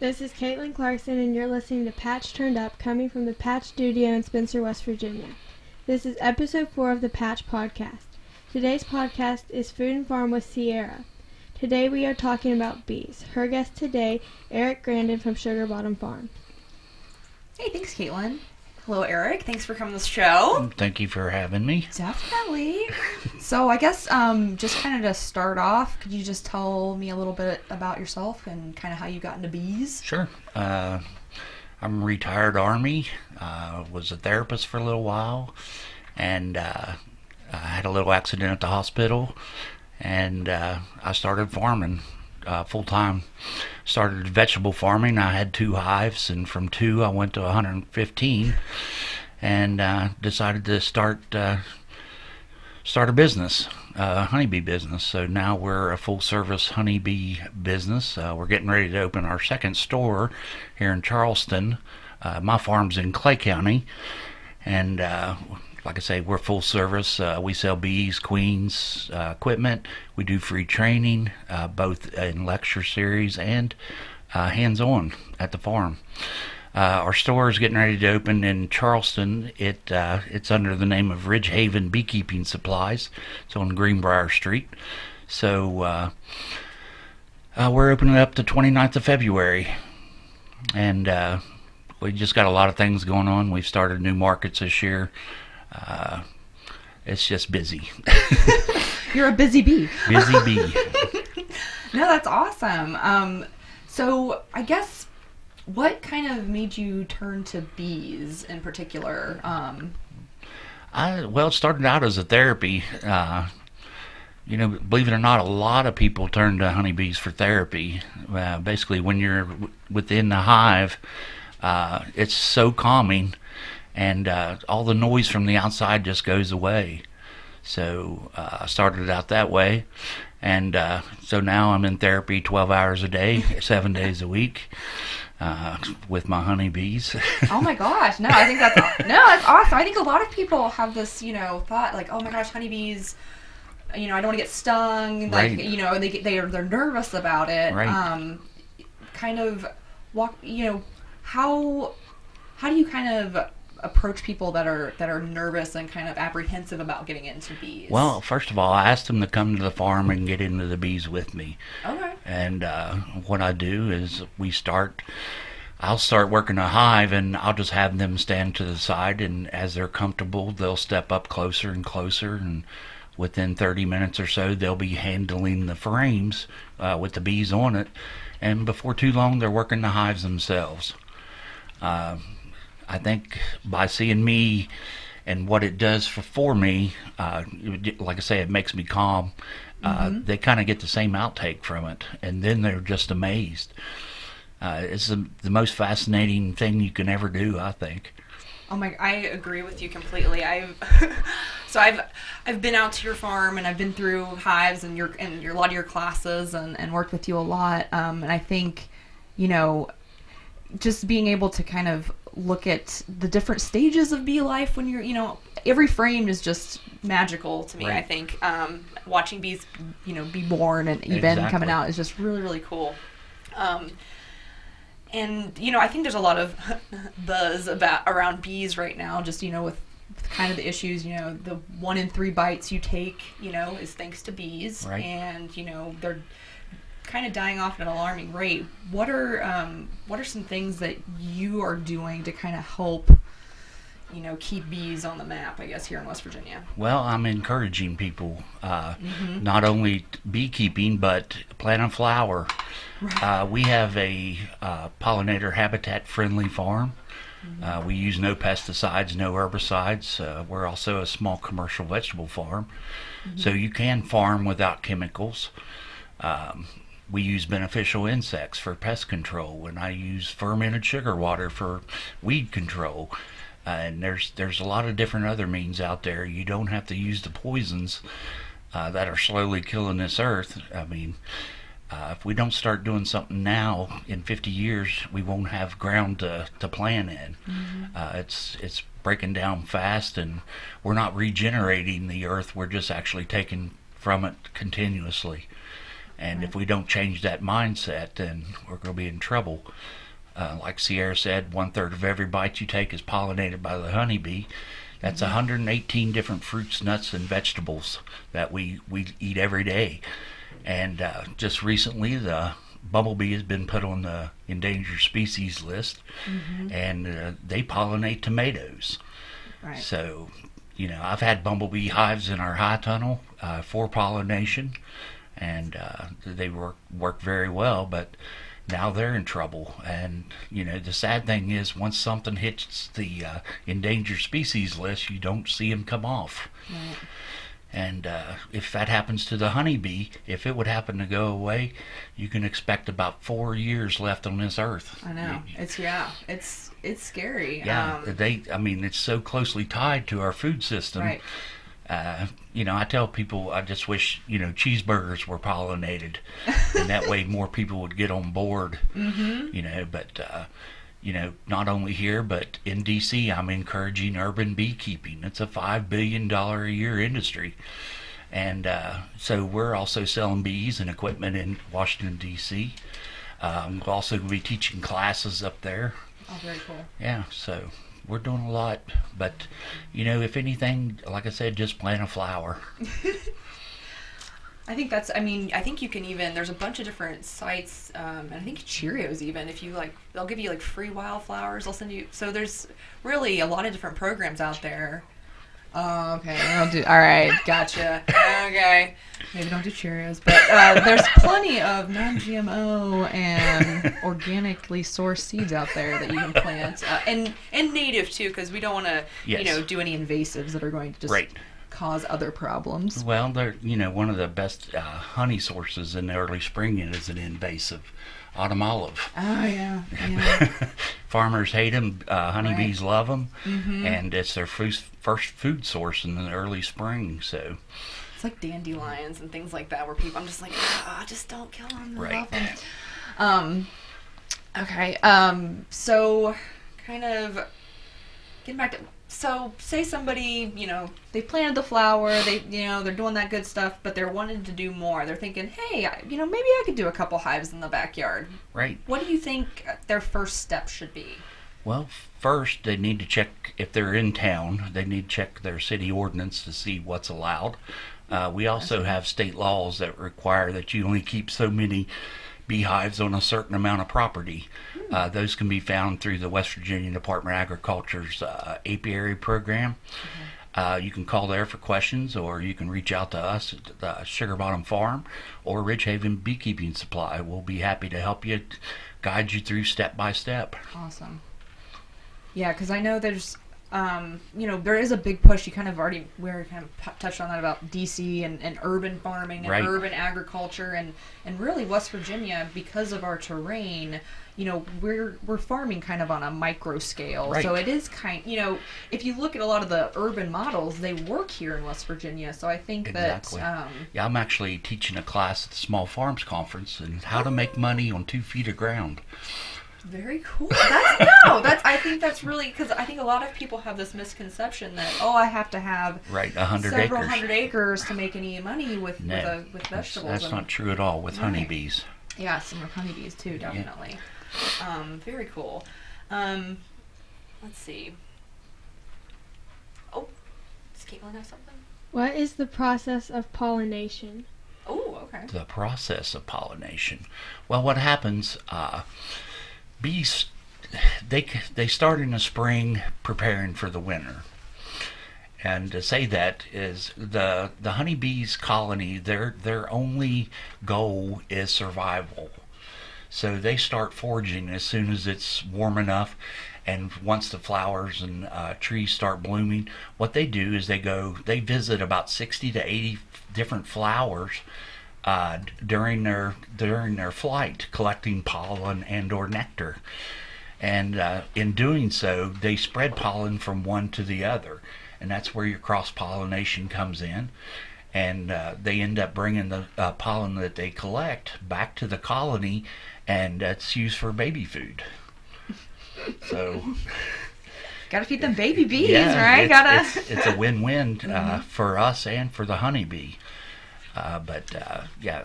This is Caitlin Clarkson, and you're listening to Patch Turned Up, coming from the Patch Studio in Spencer, West Virginia. This is episode four of the Patch Podcast. Today's podcast is Food and Farm with Sierra. Today we are talking about bees. Her guest today, Eric Grandin from Sugar Bottom Farm. Hey, thanks, Caitlin. Hello, Eric. Thanks for coming to the show. Thank you for having me. Definitely. So, I guess um, just kind of to start off, could you just tell me a little bit about yourself and kind of how you got into bees? Sure. Uh, I'm retired Army. Uh, was a therapist for a little while, and uh, I had a little accident at the hospital, and uh, I started farming uh, full time. Started vegetable farming. I had two hives, and from two I went to 115, and uh, decided to start uh, start a business, a honeybee business. So now we're a full service honeybee business. Uh, we're getting ready to open our second store here in Charleston. Uh, my farm's in Clay County, and uh, like I say, we're full service. Uh, we sell bees, queens, uh, equipment. We do free training, uh, both in lecture series and uh, hands on at the farm. Uh, our store is getting ready to open in Charleston. It uh, it's under the name of Ridge Haven Beekeeping Supplies. It's on Greenbrier Street. So we're opening up the 29th of February, and we just got a lot of things going on. We've started new markets this year. Uh, it's just busy, You're a busy bee. busy bee. No, that's awesome. Um, so, I guess what kind of made you turn to bees in particular? Um, I well, it started out as a therapy. Uh, you know, believe it or not, a lot of people turn to honeybees for therapy. Uh, basically, when you're w- within the hive, uh, it's so calming, and uh, all the noise from the outside just goes away. So uh, I started out that way, and uh, so now I'm in therapy 12 hours a day, seven days a week, uh, with my honeybees. oh my gosh, no, I think that's no, that's awesome. I think a lot of people have this, you know, thought like, oh my gosh, honeybees. You know, I don't want to get stung. Like, Right. you know, they they are they're nervous about it. Right. Um, kind of walk. You know, how how do you kind of approach people that are that are nervous and kind of apprehensive about getting into bees? Well, first of all, I asked them to come to the farm and get into the bees with me. okay. And uh, what I do is we start. I'll start working a hive, and I'll just have them stand to the side, and as they're comfortable, they'll step up closer and closer, and within 30 minutes or so, they'll be handling the frames uh, with the bees on it, and before too long, they're working the hives themselves. Uh, I think by seeing me and what it does for, for me, uh, like I say, it makes me calm. Uh, They kind of get the same outtake from it, and then they're just amazed. Uh, it's the, the most fascinating thing you can ever do, I think. Oh my! I agree with you completely. I've so I've I've been out to your farm and I've been through hives and your and your a lot of your classes and and worked with you a lot. Um, and I think, you know, just being able to kind of look at the different stages of bee life when you're you know every frame is just magical to me. I think um, watching bees you know be born and even Exactly. coming out is just really really cool. Um, and you know, I think there's a lot of buzz about around bees right now. Just you know, with kind of the issues. You know, the one in three bites you take, you know, is thanks to bees, Right. and you know they're kind of dying off at an alarming rate. What are um, what are some things that you are doing to kind of help? You know, keep bees on the map. I guess here in West Virginia. Well, I'm encouraging people uh, Mm-hmm. not only beekeeping but plant a flower. Uh, we have a uh, pollinator habitat friendly farm. Mm-hmm. Uh, we use no pesticides, no herbicides. Uh, we're also a small commercial vegetable farm, Mm-hmm. so you can farm without chemicals. Um, we use beneficial insects for pest control, and I use fermented sugar water for weed control. Uh, and there's there's a lot of different other means out there. You don't have to use the poisons uh, that are slowly killing this earth. I mean, uh, if we don't start doing something now, in 50 years, we won't have ground to, to plant in. Uh, it's it's breaking down fast, and we're not regenerating the earth. We're just actually taking from it continuously. And if we don't change that mindset, then we're going to be in trouble. Uh, like Sierra said, one third of every bite you take is pollinated by the honeybee. That's 118 different fruits, nuts, and vegetables that we, we eat every day. And uh, just recently, the bumblebee has been put on the endangered species list, and uh, they pollinate tomatoes. Right. So, you know, I've had bumblebee hives in our high tunnel uh, for pollination, and uh, they work work very well. But now they're in trouble, and you know, the sad thing is, once something hits the uh, endangered species list, you don't see them come off. Right. And uh, if that happens to the honeybee, if it would happen to go away, you can expect about four years left on this earth. I know. It's yeah. It's it's scary. Yeah, Um, they. I mean, it's so closely tied to our food system. right. Uh, you know, I tell people I just wish you know cheeseburgers were pollinated, and that way more people would get on board. Mm-hmm. You know, but uh, you know, not only here but in D.C., I'm encouraging urban beekeeping. It's a five billion dollar a year industry, and uh, so we're also selling bees and equipment in Washington D.C. Um, we'll also be teaching classes up there. Oh, very cool. Yeah, so we're doing a lot, but you know, if anything, like I said, just plant a flower. I think that's. I mean, I think you can even. There's a bunch of different sites, um, and I think Cheerios even. If you like, they'll give you like free wildflowers. They'll send you. So there's really a lot of different programs out there. Oh, okay. I'll do. All right, gotcha. Okay, maybe don't do Cheerios, but uh, there's plenty of non-GMO and organically sourced seeds out there that you can plant, uh, and and native too, because we don't want to, you know, do any invasives that are going to just Right. cause other problems. Well, they're you know one of the best uh, honey sources in the early spring is an invasive autumn olive. Oh yeah, yeah. Farmers hate them, uh, honeybees love 'em, love them, Mm-hmm. and it's their first first food source in the early spring. So It's like dandelions and things like that, where people, I'm just like, ah, just don't kill them. I Right. love 'em." Um, okay. Um, so kind of getting back to, so say somebody, you know, they planted the flower, they, you know, they're doing that good stuff, but they're wanting to do more. They're thinking, hey, I, you know, maybe I could do a couple hives in the backyard. right. What do you think their first step should be? Well, first they need to check if they're in town. They need to check their city ordinance to see what's allowed. Uh, we also have state laws that require that you only keep so many beehives on a certain amount of property. Uh, those can be found through the West Virginia Department of Agriculture's uh, apiary program. Uh, you can call there for questions, or you can reach out to us at the Sugar Bottom Farm or Ridgehaven Beekeeping Supply. We'll be happy to help you, guide you through step by step. Awesome. Yeah, because I know there's, um, you know, there is a big push. You kind of already we already kind of touched on that about DC and, and urban farming and Right. urban agriculture and and really West Virginia because of our terrain. You know, we're we're farming kind of on a micro scale, so it is kind. You know, if you look at a lot of the urban models, they work here in West Virginia. So I think Exactly. that um, Yeah, I'm actually teaching a class at the Small Farms Conference and how to make money on two feet of ground. Very cool. That's no. That's I think that's really because I think a lot of people have this misconception that oh I have to have Right, a hundred several acres. hundred acres to make any money with No, with, a, with vegetables. that's and- not true at all with Right. honeybees. Yeah, some with honeybees too, definitely. Um, very cool. Um, let's see. Oh, does Caitlin have something? What is the process of pollination? Oh, okay. The process of pollination. Well, what happens? Uh, bees, they they start in the spring preparing for the winter. And to say that is the the honeybees colony. Their their only goal is survival. So they start foraging as soon as it's warm enough, and once the flowers and uh, trees start blooming, what they do is they go they visit about sixty to eighty different flowers uh, during their during their flight, collecting pollen and or nectar. And uh, in doing so, they spread pollen from one to the other, and that's where your cross pollination comes in. And uh, they end up bringing the uh, pollen that they collect back to the colony, and that's used for baby food. So Gotta feed them baby bees, yeah, right? It's, Gotta. it's, it's a win-win uh, for us and for the honeybee. Uh, but uh, yeah,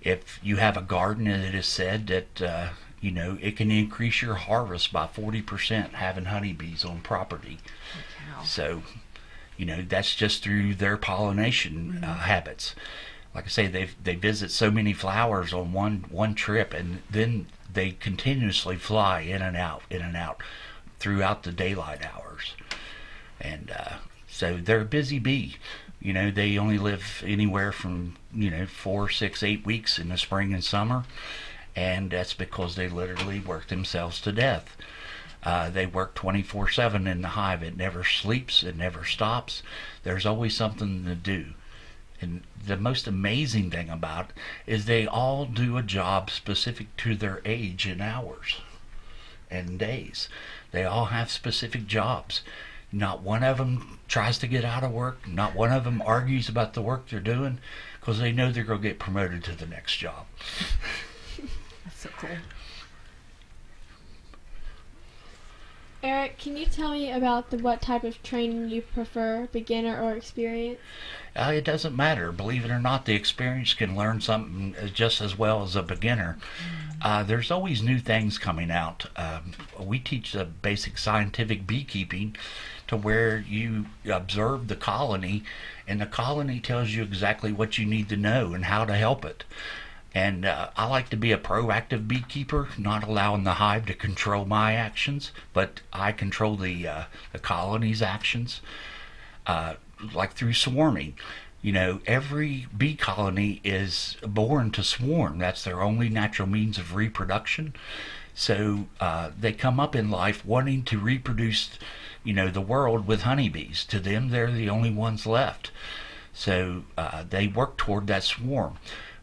if you have a garden, and it is said that uh, you know it can increase your harvest by forty percent having honeybees on property. Wow. So, you know, that's just through their pollination uh, habits. Like I say, they they visit so many flowers on one one trip, and then they continuously fly in and out, in and out, throughout the daylight hours. And uh, so they're a busy bee. You know, they only live anywhere from you know four, six, eight weeks in the spring and summer, and that's because they literally work themselves to death. Uh, they work 24 7 in the hive. It never sleeps, it never stops. There's always something to do. And the most amazing thing about it is they all do a job specific to their age in hours and days. They all have specific jobs. Not one of them tries to get out of work. Not one of them argues about the work they're doing because they know they're going to get promoted to the next job. That's so cool. Eric, can you tell me about the what type of training you prefer, beginner or experienced? Uh, it doesn't matter. Believe it or not, the experienced can learn something just as well as a beginner. Uh, there's always new things coming out. Um, we teach the basic scientific beekeeping to where you observe the colony, and the colony tells you exactly what you need to know and how to help it. And uh, I like to be a proactive beekeeper, not allowing the hive to control my actions, but I control the uh, the colony's actions uh, like through swarming. You know, every bee colony is born to swarm. That's their only natural means of reproduction. So uh, they come up in life wanting to reproduce, you know, the world with honeybees. To them, they're the only ones left. So uh, they work toward that swarm.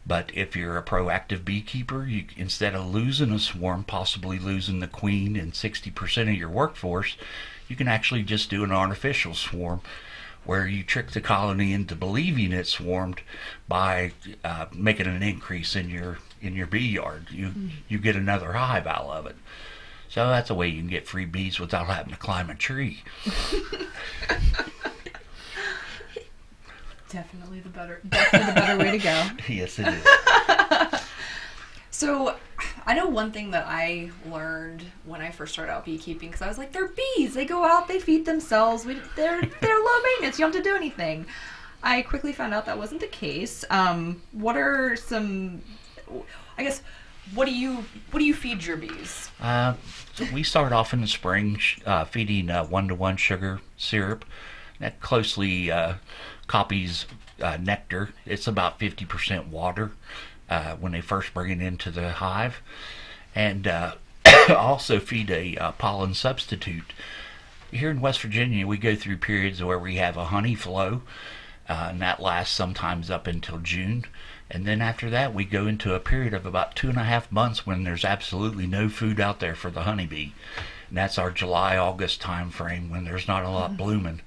But if you're a proactive beekeeper, you instead of losing a swarm, possibly losing the queen and 60% of your workforce, you can actually just do an artificial swarm where you trick the colony into believing it swarmed by uh, making an increase in your in your bee yard. You you get another hive out of it. So that's a way you can get free bees without having to climb a tree. Definitely the better, definitely the better way to go. yes, it is. So, I know one thing that I learned when I first started out beekeeping because I was like, they're bees. They go out, they feed themselves. We, they're they're low maintenance. You don't have to do anything. I quickly found out that wasn't the case. Um, what are some? I guess what do you what do you feed your bees? Uh, so we start off in the spring uh, feeding uh, one-to-one sugar syrup. That closely uh, copies uh, nectar. It's about 50% water uh, when they first bring it into the hive. And also feed a pollen substitute. Here in West Virginia, we go through periods where we have a honey flow, and that lasts sometimes up until June. And then after that, we go into a period of about two and a half months when there's absolutely no food out there for the honeybee. And that's our July August time frame when there's not a lot blooming.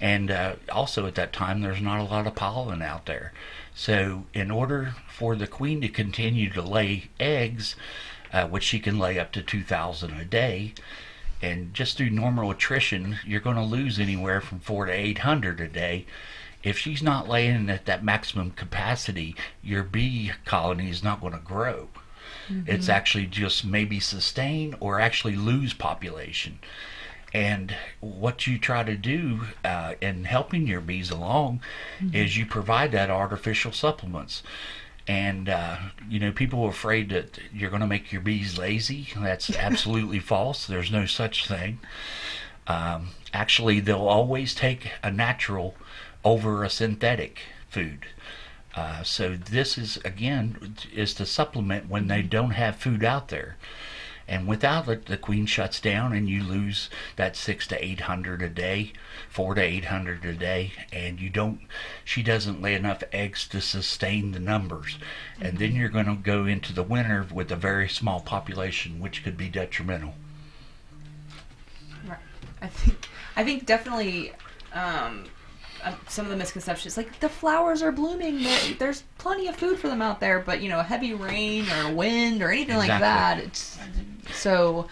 And uh, also at that time, there's not a lot of pollen out there. So, in order for the queen to continue to lay eggs, uh, which she can lay up to 2,000 a day, and just through normal attrition, you're going to lose anywhere from four to 800 a day. If she's not laying at that maximum capacity, your bee colony is not going to grow. It's actually just maybe sustain or actually lose population. And what you try to do uh, in helping your bees along is you provide that artificial supplements. And, uh, you know, people are afraid that you're going to make your bees lazy. That's absolutely false. There's no such thing. Um, actually, they'll always take a natural over a synthetic food. Uh, so this is again is to supplement when they don't have food out there, and without it, the queen shuts down and you lose that six to eight hundred a day, four to eight hundred a day, and you don't. She doesn't lay enough eggs to sustain the numbers, and then you're going to go into the winter with a very small population, which could be detrimental. Right. I think I think definitely um, uh, some of the misconceptions like the flowers are blooming. There, there's plenty of food for them out there, but you know, a heavy rain or wind or anything like that. It's so.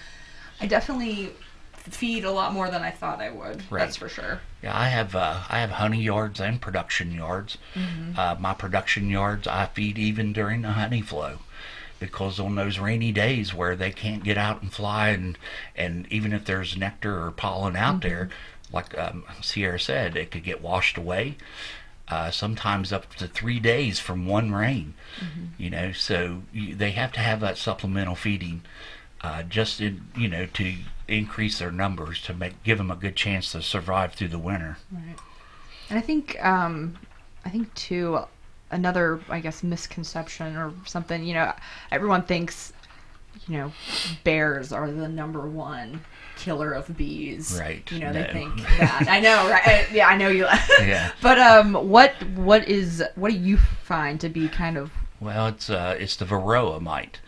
I definitely feed a lot more than I thought I would. Right. That's for sure. Yeah, I have uh, I have honey yards and production yards. Uh, my production yards I feed even during the honey flow, because on those rainy days where they can't get out and fly, and and even if there's nectar or pollen out there, like um, Sierra said, it could get washed away. Uh, sometimes up to three days from one rain. You know, so you, they have to have that supplemental feeding, uh, just in you know to increase their numbers to make give them a good chance to survive through the winter. Right. And I think, um, I think too, another, I guess, misconception or something. You know, everyone thinks, you know, bears are the number one killer of bees. Right. You know, they think that. I know, right? Yeah, I know you. Yeah. But um, what what is what do you find to be kind of Well, it's uh, it's the varroa mite.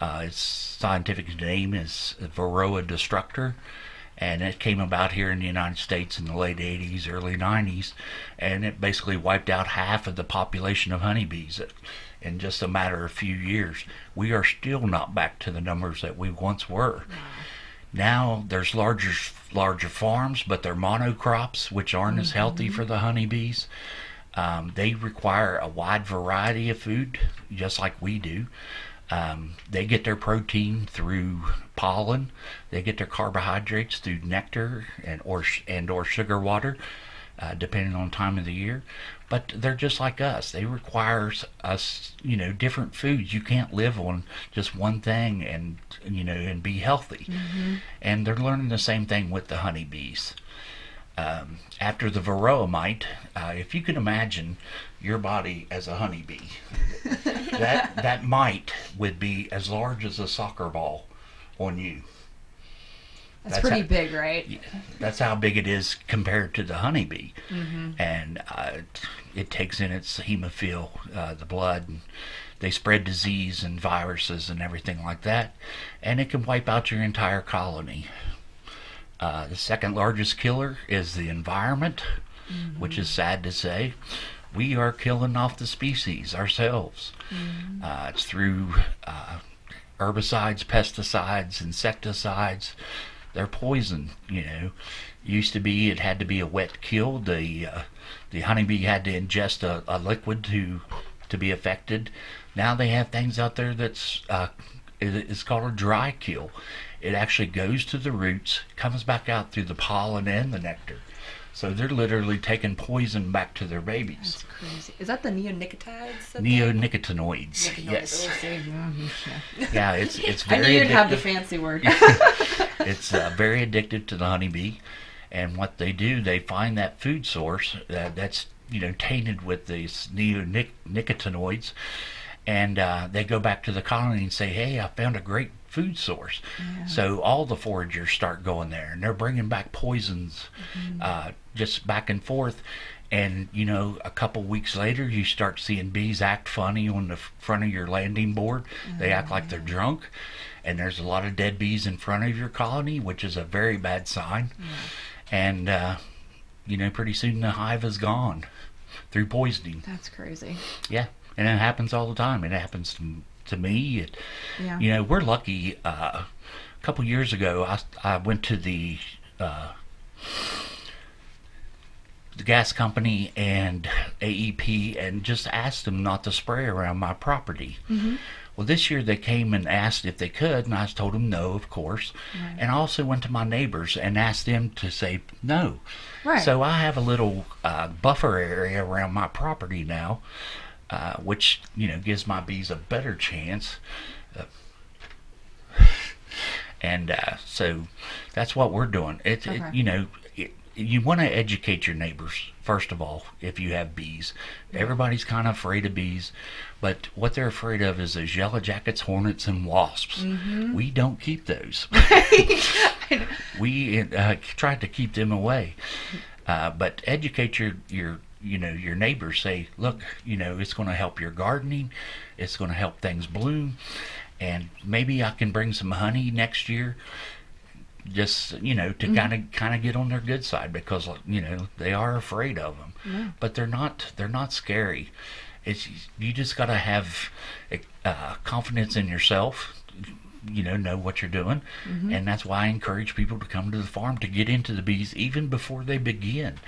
Uh, its scientific name is Varroa destructor, and it came about here in the United States in the late 80s, early 90s, and it basically wiped out half of the population of honeybees in just a matter of a few years. We are still not back to the numbers that we once were. Now there's larger larger farms, but they're monocrops, which aren't as healthy for the honeybees. Um, they require a wide variety of food, just like we do. Um, they get their protein through pollen. They get their carbohydrates through nectar and or and or sugar water, uh, depending on time of the year. But they're just like us. They require us, you know, different foods. You can't live on just one thing and you know and be healthy. And they're learning the same thing with the honeybees um, after the varroa mite, uh, if you can imagine your body as a honeybee, that that mite would be as large as a soccer ball on you. That's, That's pretty how- big, right? That's how big it is compared to the honeybee, Mm-hmm. and uh, it, it takes in its hemolymph, uh, the blood. And, they spread disease and viruses and everything like that, and it can wipe out your entire colony. Uh, the second largest killer is the environment, which is sad to say. We are killing off the species ourselves. Uh, it's through uh, herbicides, pesticides, insecticides. They're poison, you know. Used to be it had to be a wet kill. The uh, the honeybee had to ingest a, a liquid to to be affected. Now they have things out there that's uh, it, it's called a dry kill. It actually goes to the roots, comes back out through the pollen and the nectar. So they're literally taking poison back to their babies. That's crazy. Is that the neonicotinoids? Neonicotinoids. Yes. Oh, yeah. It's it's I knew you'd have the fancy word. it's uh, very addictive to the honeybee, and what they do, they find that food source uh, that's you know tainted with these neonicotinoids, and uh, they go back to the colony and say, "Hey, I found a great food source." So all the foragers start going there, and they're bringing back poisons, uh, just back and forth. And you know, a couple weeks later, you start seeing bees act funny on the front of your landing board. They act like they're drunk, and there's a lot of dead bees in front of your colony, which is a very bad sign. And uh, you know, pretty soon the hive is gone through poisoning. That's crazy. Yeah, and it happens all the time. It happens to, to me. It, Yeah. you know, we're lucky. Uh, a couple years ago, I, I went to the uh, the gas company and AEP and just asked them not to spray around my property. Well, this year they came and asked if they could, and I told them no, of course. And I also went to my neighbors and asked them to say no. Right. So I have a little uh, buffer area around my property now, uh, which you know gives my bees a better chance. Uh, and uh, so that's what we're doing. It, it you know. You want to educate your neighbors first of all if you have bees everybody's kind of afraid of bees but what they're afraid of is those yellow jackets hornets and wasps we don't keep those we uh, tried to keep them away. Uh, but educate your your you know your neighbors. Say, look, you know it's going to help your gardening. It's going to help things bloom, and maybe I can bring some honey next year. Just you know to kind of kind of get on their good side because you know they are afraid of them, but they're not they're not scary. It's you just got to have uh, confidence in yourself you know know what you're doing, and that's why I encourage people to come to the farm to get into the bees even before they begin.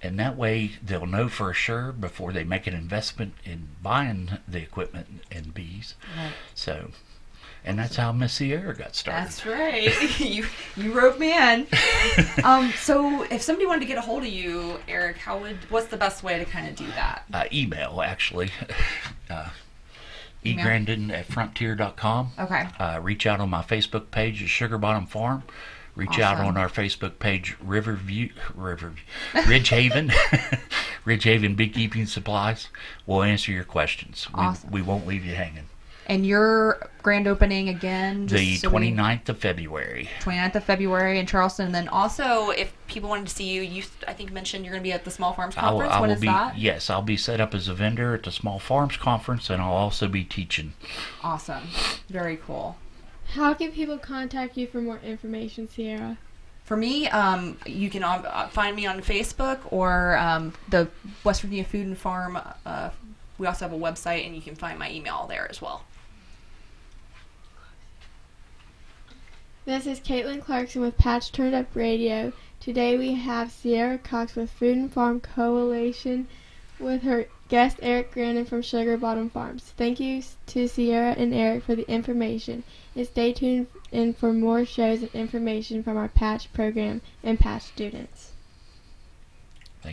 And that way they'll know for sure before they make an investment in buying the equipment and bees. Right. So, and that's how Miss Sierra got started. That's right. you you roped me in. um, so if somebody wanted to get a hold of you, Eric, how would what's the best way to kind of do that? uh, email actually. Uh, egrandon at frontier.com. Okay. Uh, reach out on my Facebook page, at Sugar Bottom Farm. Reach out on our Facebook page, Riverview, River, Ridge Haven Beekeeping Supplies. We'll answer your questions. We, Awesome. we won't leave you hanging. And your grand opening again? The so we- 29th of February. 29th of February in Charleston. And then also, if people wanted to see you, you I think mentioned you're going to be at the Small Farms I will, Conference. I When will is be that? yes, I'll be set up as a vendor at the Small Farms Conference, and I'll also be teaching. Awesome. Very cool. How can people contact you for more information, Sierra? For me, um, you can um, uh, find me on Facebook or um, the West Virginia Food and Farm. Uh, we also have a website, and you can find my email there as well. This is Caitlin Clarkson with Patch Turned Up Radio. Today we have Sierra Cox with Food and Farm Coalition with her guest Eric Grandin from Sugar Bottom Farms. Thank you to Sierra and Eric for the information. And stay tuned in for more shows and information from our Patch program and Patch students.